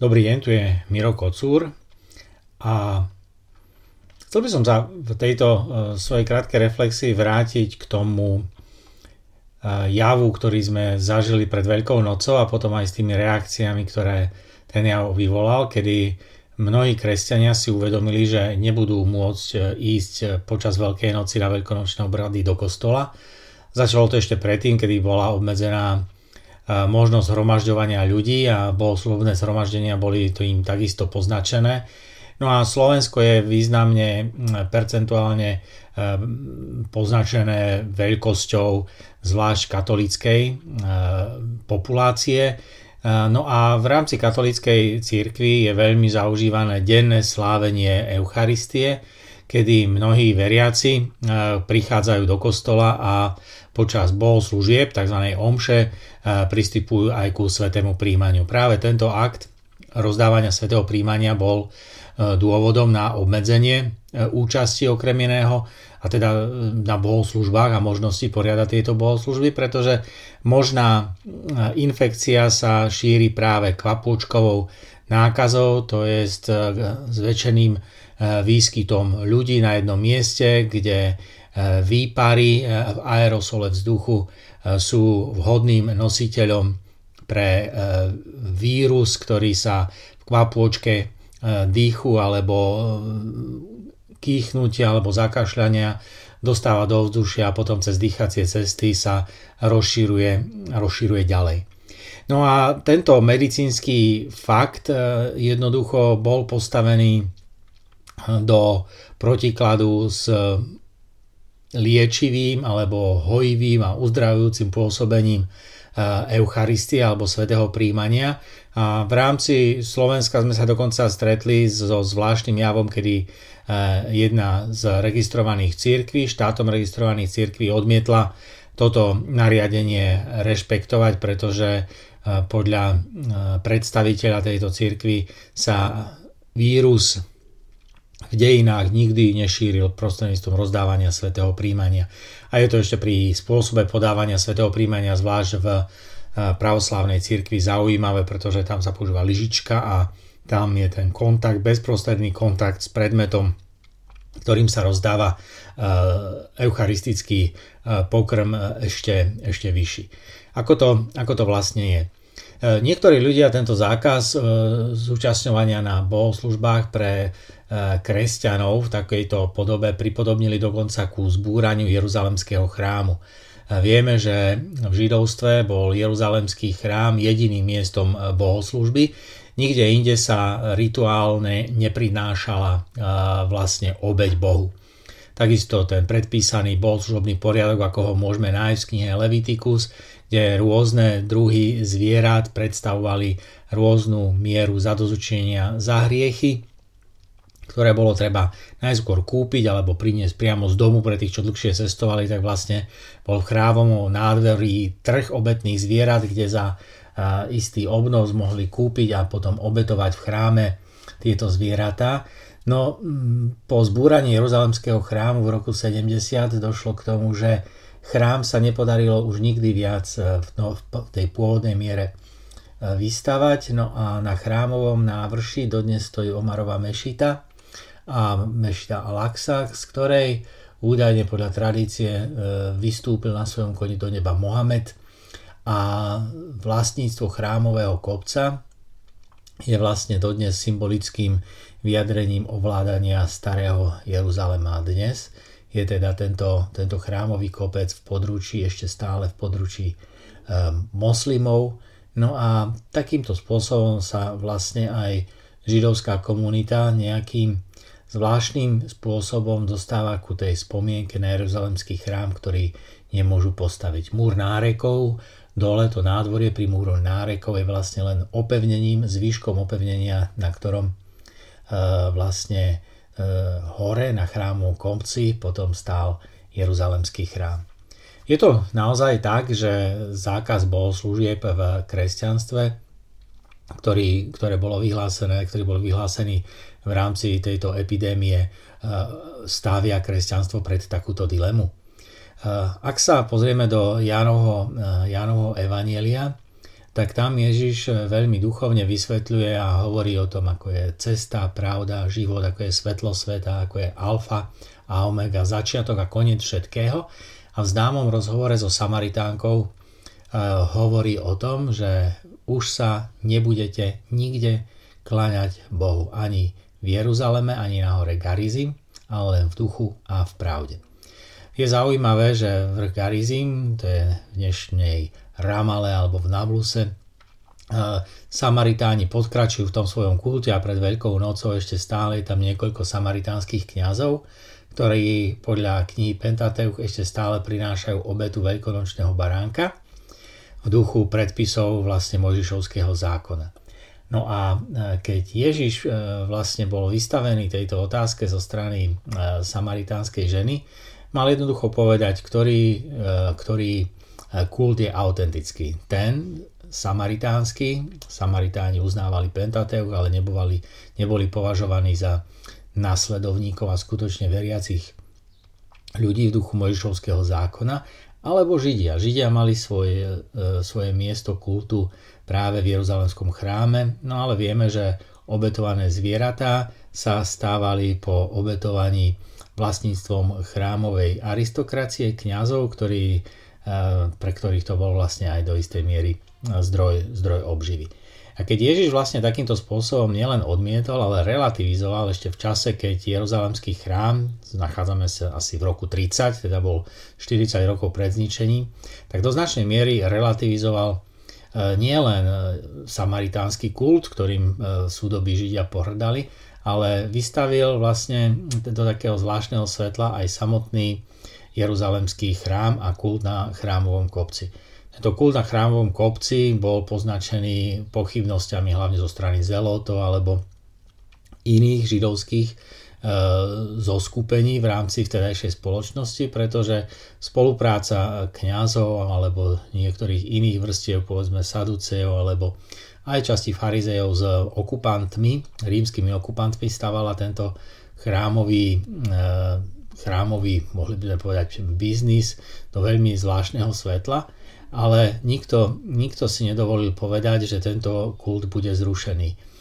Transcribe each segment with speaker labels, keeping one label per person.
Speaker 1: Dobrý deň, tu je Miro Kocúr a chcel by som sa v tejto uh, svojej krátkej reflexii vrátiť k tomu uh, javu, ktorý sme zažili pred Veľkou nocou a potom aj s tými reakciami, ktoré ten jav vyvolal, kedy mnohí kresťania si uvedomili, že nebudú môcť uh, ísť počas Veľkej noci na veľkonočné obrady do kostola. Začalo to ešte predtým, kedy bola obmedzená možnosť zhromažďovania ľudí a bohoslovné zhromaždenia boli to im takisto poznačené. No a Slovensko je významne percentuálne poznačené veľkosťou zvlášť katolíckej populácie. No a v rámci katolíckej církvy je veľmi zaužívané denné slávenie Eucharistie, kedy mnohí veriaci prichádzajú do kostola a počas bohoslúžieb, tzv. omše, pristupujú aj ku svetému príjmaniu. Práve tento akt rozdávania svetého príjmania bol e, dôvodom na obmedzenie e, účasti okrem iného a teda e, na bohoslužbách a možnosti poriadať tieto bohoslužby, pretože možná infekcia sa šíri práve kvapôčkovou nákazou, to je s väčšeným výskytom ľudí na jednom mieste, kde výpary v aerosole vzduchu sú vhodným nositeľom pre e, vírus, ktorý sa v kvapôčke e, dýchu alebo e, kýchnutia alebo zakašľania dostáva do vzdušia a potom cez dýchacie cesty sa rozšíruje, rozšíruje ďalej. No a tento medicínsky fakt jednoducho bol postavený do protikladu s liečivým alebo hojivým a uzdravujúcim pôsobením Eucharistie alebo svetého príjmania. A v rámci Slovenska sme sa dokonca stretli so zvláštnym javom, kedy jedna z registrovaných církví, štátom registrovaných církví odmietla toto nariadenie rešpektovať, pretože eh, podľa predstaviteľa tejto církvy sa vírus v dejinách nikdy nešíril prostredníctvom rozdávania svetého príjmania. A je to ešte pri spôsobe podávania svetého príjmania, zvlášť v eh, pravoslávnej cirkvi zaujímavé, pretože tam sa používa lyžička a tam je ten kontakt, bezprostredný kontakt s predmetom, ktorým sa rozdáva eh, eucharistický eh, pokrm ešte, ešte vyšší. Ako to, ako to vlastne je? Niektorí ľudia tento zákaz zúčastňovania na bohoslužbách pre kresťanov v takejto podobe pripodobnili dokonca ku zbúraniu Jeruzalemského chrámu. Vieme, že v židovstve bol Jeruzalemský chrám jediným miestom bohoslužby. Nikde inde sa rituálne neprinášala vlastne obeď Bohu. Takisto ten predpísaný bohoslužobný poriadok, ako ho môžeme nájsť v knihe Leviticus, kde rôzne druhy zvierat predstavovali rôznu mieru zadozučenia za hriechy, ktoré bolo treba najskôr kúpiť alebo priniesť priamo z domu pre tých, čo dlhšie cestovali, tak vlastne bol v chrávom nádverí trh obetných zvierat, kde za istý obnos mohli kúpiť a potom obetovať v chráme tieto zvieratá. No po zbúraní Jeruzalemského chrámu v roku 70 došlo k tomu, že chrám sa nepodarilo už nikdy viac e, v, no, v tej pôvodnej miere e, vystavať. No a na chrámovom návrši dodnes stojí Omarová mešita a mešita Al-Aqsa, z ktorej údajne podľa tradície e, vystúpil na svojom koni do neba Mohamed a vlastníctvo chrámového kopca je vlastne dodnes symbolickým vyjadrením ovládania starého Jeruzalema dnes je teda tento, tento chrámový kopec v područí, ešte stále v područí um, moslimov. No a takýmto spôsobom sa vlastne aj židovská komunita nejakým zvláštnym spôsobom dostáva ku tej spomienke na Jeruzalemský chrám, ktorý nemôžu postaviť. Múr nárekov, dole to nádvorie pri múru nárekov je vlastne len opevnením, zvýškom opevnenia, na ktorom uh, vlastne E, hore na chrámu Kompci potom stál Jeruzalemský chrám. Je to naozaj tak, že zákaz bohoslúžieb v kresťanstve, ktorý, ktoré bolo vyhlásené, ktorý bol vyhlásený v rámci tejto epidémie, e, stavia kresťanstvo pred takúto dilemu. E, ak sa pozrieme do Jánovho, Jánovho evanielia, tak tam Ježiš veľmi duchovne vysvetľuje a hovorí o tom, ako je cesta, pravda, život, ako je svetlo sveta, ako je alfa a omega, začiatok a koniec všetkého. A v známom rozhovore so Samaritánkou hovorí o tom, že už sa nebudete nikde kláňať Bohu ani v Jeruzaleme, ani na hore Garizim, ale len v duchu a v pravde. Je zaujímavé, že vrch Garizim, to je v dnešnej Ramale alebo v Nabluse, Samaritáni podkračujú v tom svojom kulte a pred Veľkou nocou ešte stále je tam niekoľko samaritánskych kňazov, ktorí podľa knihy Pentateuch ešte stále prinášajú obetu veľkonočného baránka v duchu predpisov vlastne Mojžišovského zákona. No a e, keď Ježiš e, vlastne bol vystavený tejto otázke zo strany e, samaritánskej ženy, mal jednoducho povedať, ktorý, ktorý kult je autentický. Ten samaritánsky, samaritáni uznávali Pentateuch, ale neboli, neboli považovaní za následovníkov a skutočne veriacich ľudí v duchu Mojžišovského zákona, alebo Židia. Židia mali svoje, svoje miesto kultu práve v Jeruzalemskom chráme, no ale vieme, že obetované zvieratá sa stávali po obetovaní vlastníctvom chrámovej aristokracie, kňazov, ktorí, eh, pre ktorých to bol vlastne aj do istej miery zdroj, zdroj obživy. A keď Ježiš vlastne takýmto spôsobom nielen odmietol, ale relativizoval ešte v čase, keď Jeruzalemský chrám, nachádzame sa asi v roku 30, teda bol 40 rokov pred zničením, tak do značnej miery relativizoval E, nielen e, samaritánsky kult, ktorým e, súdobí Židia pohrdali, ale vystavil vlastne do takého zvláštneho svetla aj samotný Jeruzalemský chrám a kult na chrámovom kopci. Tento kult na chrámovom kopci bol poznačený pochybnosťami hlavne zo strany Zelotov alebo iných židovských E, zoskupení v rámci vtedajšej spoločnosti, pretože spolupráca kňazov alebo niektorých iných vrstiev, povedzme saduceov alebo aj časti farizejov s okupantmi, rímskymi okupantmi stávala tento chrámový, e, chrámový, mohli by sme povedať, biznis do veľmi zvláštneho svetla, ale nikto, nikto si nedovolil povedať, že tento kult bude zrušený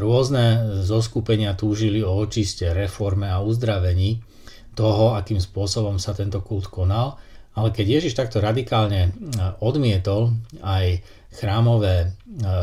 Speaker 1: rôzne zoskupenia túžili o očiste, reforme a uzdravení toho, akým spôsobom sa tento kult konal. Ale keď Ježiš takto radikálne odmietol aj chrámové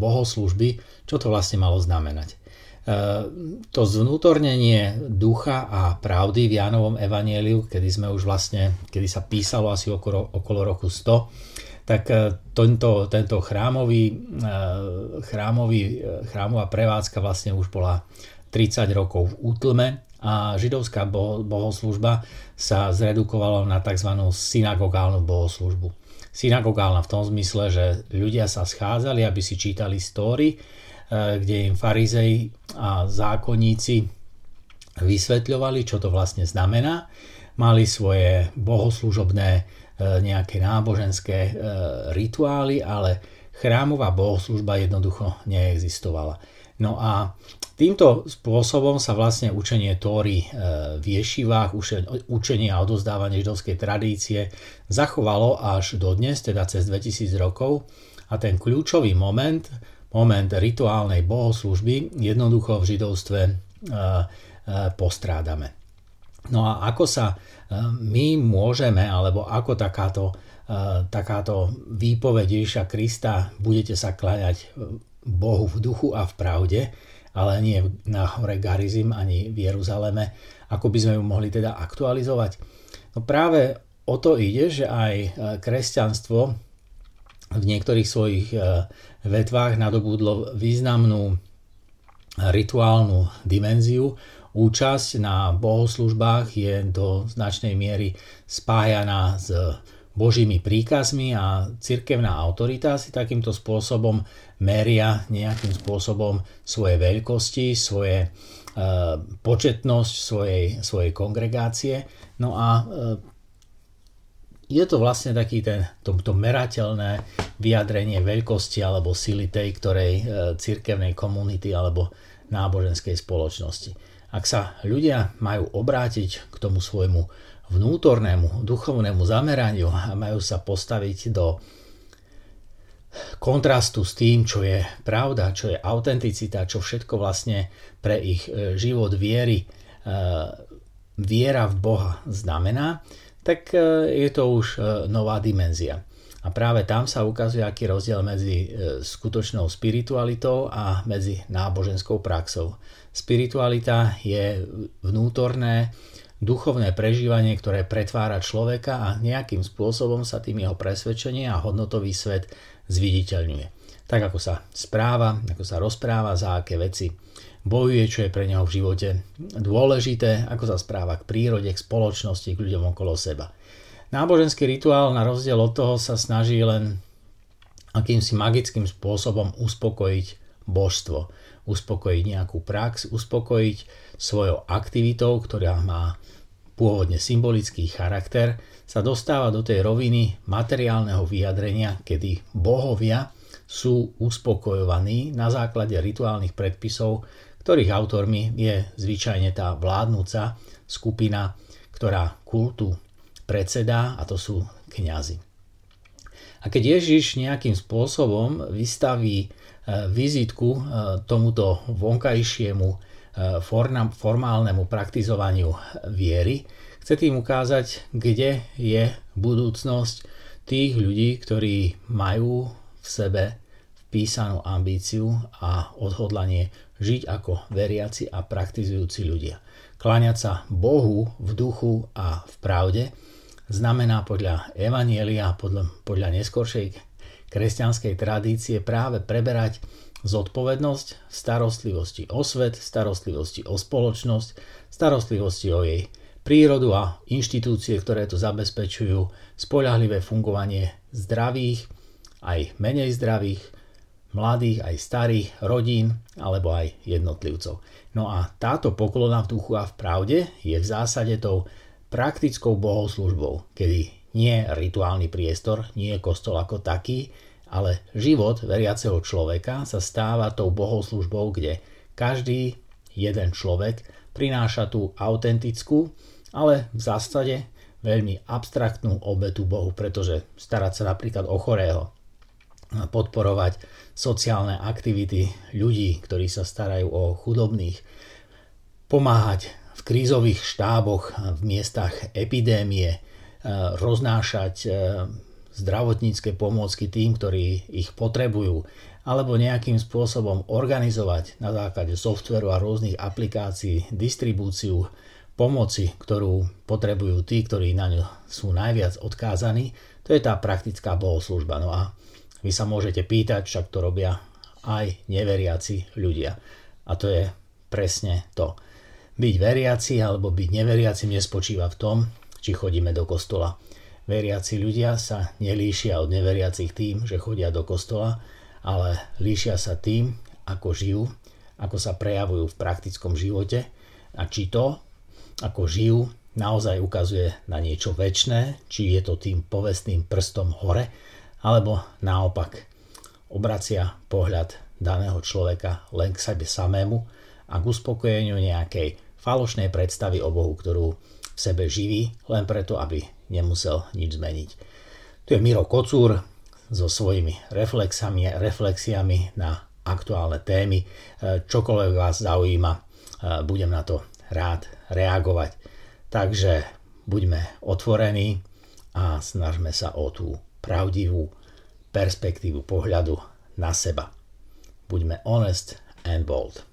Speaker 1: bohoslužby, čo to vlastne malo znamenať? To zvnútornenie ducha a pravdy v Jánovom evanieliu, kedy sme už vlastne, kedy sa písalo asi okolo, okolo roku 100, tak e, tento, tento chrámový, e, chrámový, chrámová prevádzka vlastne už bola 30 rokov v útlme a židovská bohoslužba sa zredukovala na tzv. synagogálnu bohoslužbu. Synagogálna v tom zmysle, že ľudia sa schádzali, aby si čítali story, kde im farizej a zákonníci vysvetľovali, čo to vlastne znamená. Mali svoje bohoslužobné E, nejaké náboženské e, rituály, ale chrámová bohoslužba jednoducho neexistovala. No a týmto spôsobom sa vlastne učenie Tóry v ješivách, učenie a odozdávanie židovskej tradície zachovalo až do dnes, teda cez 2000 rokov. A ten kľúčový moment, moment rituálnej bohoslužby, jednoducho v židovstve postrádame. No a ako sa my môžeme, alebo ako takáto, e, takáto výpoveď Ježiša Krista, budete sa kláňať Bohu v duchu a v pravde, ale nie na hore Garizim ani v Jeruzaleme, ako by sme ju mohli teda aktualizovať. No práve o to ide, že aj e, kresťanstvo v niektorých svojich e, vetvách nadobudlo významnú rituálnu dimenziu, účasť na bohoslužbách je do značnej miery spájaná s Božími príkazmi a cirkevná autorita si takýmto spôsobom meria nejakým spôsobom svoje veľkosti, svoje e, početnosť svojej, svojej kongregácie. No a e, je to vlastne taký ten, to, to merateľné vyjadrenie veľkosti alebo sily tej ktorej e, cirkevnej komunity alebo náboženskej spoločnosti. Ak sa ľudia majú obrátiť k tomu svojmu vnútornému, duchovnému zameraniu a majú sa postaviť do kontrastu s tým, čo je pravda, čo je autenticita, čo všetko vlastne pre ich e, život viery, e, viera v Boha znamená, tak je to už nová dimenzia. A práve tam sa ukazuje, aký rozdiel medzi skutočnou spiritualitou a medzi náboženskou praxou. Spiritualita je vnútorné, duchovné prežívanie, ktoré pretvára človeka a nejakým spôsobom sa tým jeho presvedčenie a hodnotový svet zviditeľňuje. Tak ako sa správa, ako sa rozpráva, za aké veci bojuje, čo je pre neho v živote dôležité, ako sa správa k prírode, k spoločnosti, k ľuďom okolo seba. Náboženský rituál na rozdiel od toho sa snaží len akýmsi magickým spôsobom uspokojiť božstvo, uspokojiť nejakú prax, uspokojiť svojou aktivitou, ktorá má pôvodne symbolický charakter, sa dostáva do tej roviny materiálneho vyjadrenia, kedy bohovia sú uspokojovaní na základe rituálnych predpisov, ktorých autormi je zvyčajne tá vládnúca skupina, ktorá kultu predsedá, a to sú kňazi. A keď Ježiš nejakým spôsobom vystaví e, vizitku e, tomuto vonkajšiemu formálnemu praktizovaniu viery, chce tým ukázať, kde je budúcnosť tých ľudí, ktorí majú v sebe vpísanú ambíciu a odhodlanie žiť ako veriaci a praktizujúci ľudia. Kláňať sa Bohu v duchu a v pravde znamená podľa Evanielia, podľa, podľa neskoršej kresťanskej tradície práve preberať zodpovednosť starostlivosti o svet, starostlivosti o spoločnosť, starostlivosti o jej prírodu a inštitúcie, ktoré to zabezpečujú, spoľahlivé fungovanie zdravých, aj menej zdravých, mladých, aj starých, rodín alebo aj jednotlivcov. No a táto poklona v duchu a v pravde je v zásade tou praktickou bohoslužbou, kedy nie rituálny priestor, nie kostol ako taký, ale život veriaceho človeka sa stáva tou bohoslužbou, kde každý jeden človek prináša tú autentickú, ale v zásade veľmi abstraktnú obetu Bohu, pretože starať sa napríklad o chorého, podporovať sociálne aktivity ľudí, ktorí sa starajú o chudobných, pomáhať v krízových štáboch v miestach epidémie, roznášať zdravotnícke pomôcky tým, ktorí ich potrebujú, alebo nejakým spôsobom organizovať na základe softveru a rôznych aplikácií distribúciu pomoci, ktorú potrebujú tí, ktorí na ňu sú najviac odkázaní, to je tá praktická bohoslužba. No a vy sa môžete pýtať, však to robia aj neveriaci ľudia. A to je presne to. Byť veriaci alebo byť neveriaci nespočíva v tom, či chodíme do kostola Veriaci ľudia sa nelíšia od neveriacich tým, že chodia do kostola, ale líšia sa tým, ako žijú, ako sa prejavujú v praktickom živote a či to, ako žijú, naozaj ukazuje na niečo väčšné, či je to tým povestným prstom hore, alebo naopak obracia pohľad daného človeka len k sebe samému a k uspokojeniu nejakej falošnej predstavy o Bohu, ktorú v sebe živí, len preto, aby nemusel nič zmeniť. Tu je Miro Kocúr so svojimi reflexami, reflexiami na aktuálne témy. Čokoľvek vás zaujíma, budem na to rád reagovať. Takže buďme otvorení a snažme sa o tú pravdivú perspektívu pohľadu na seba. Buďme honest and bold.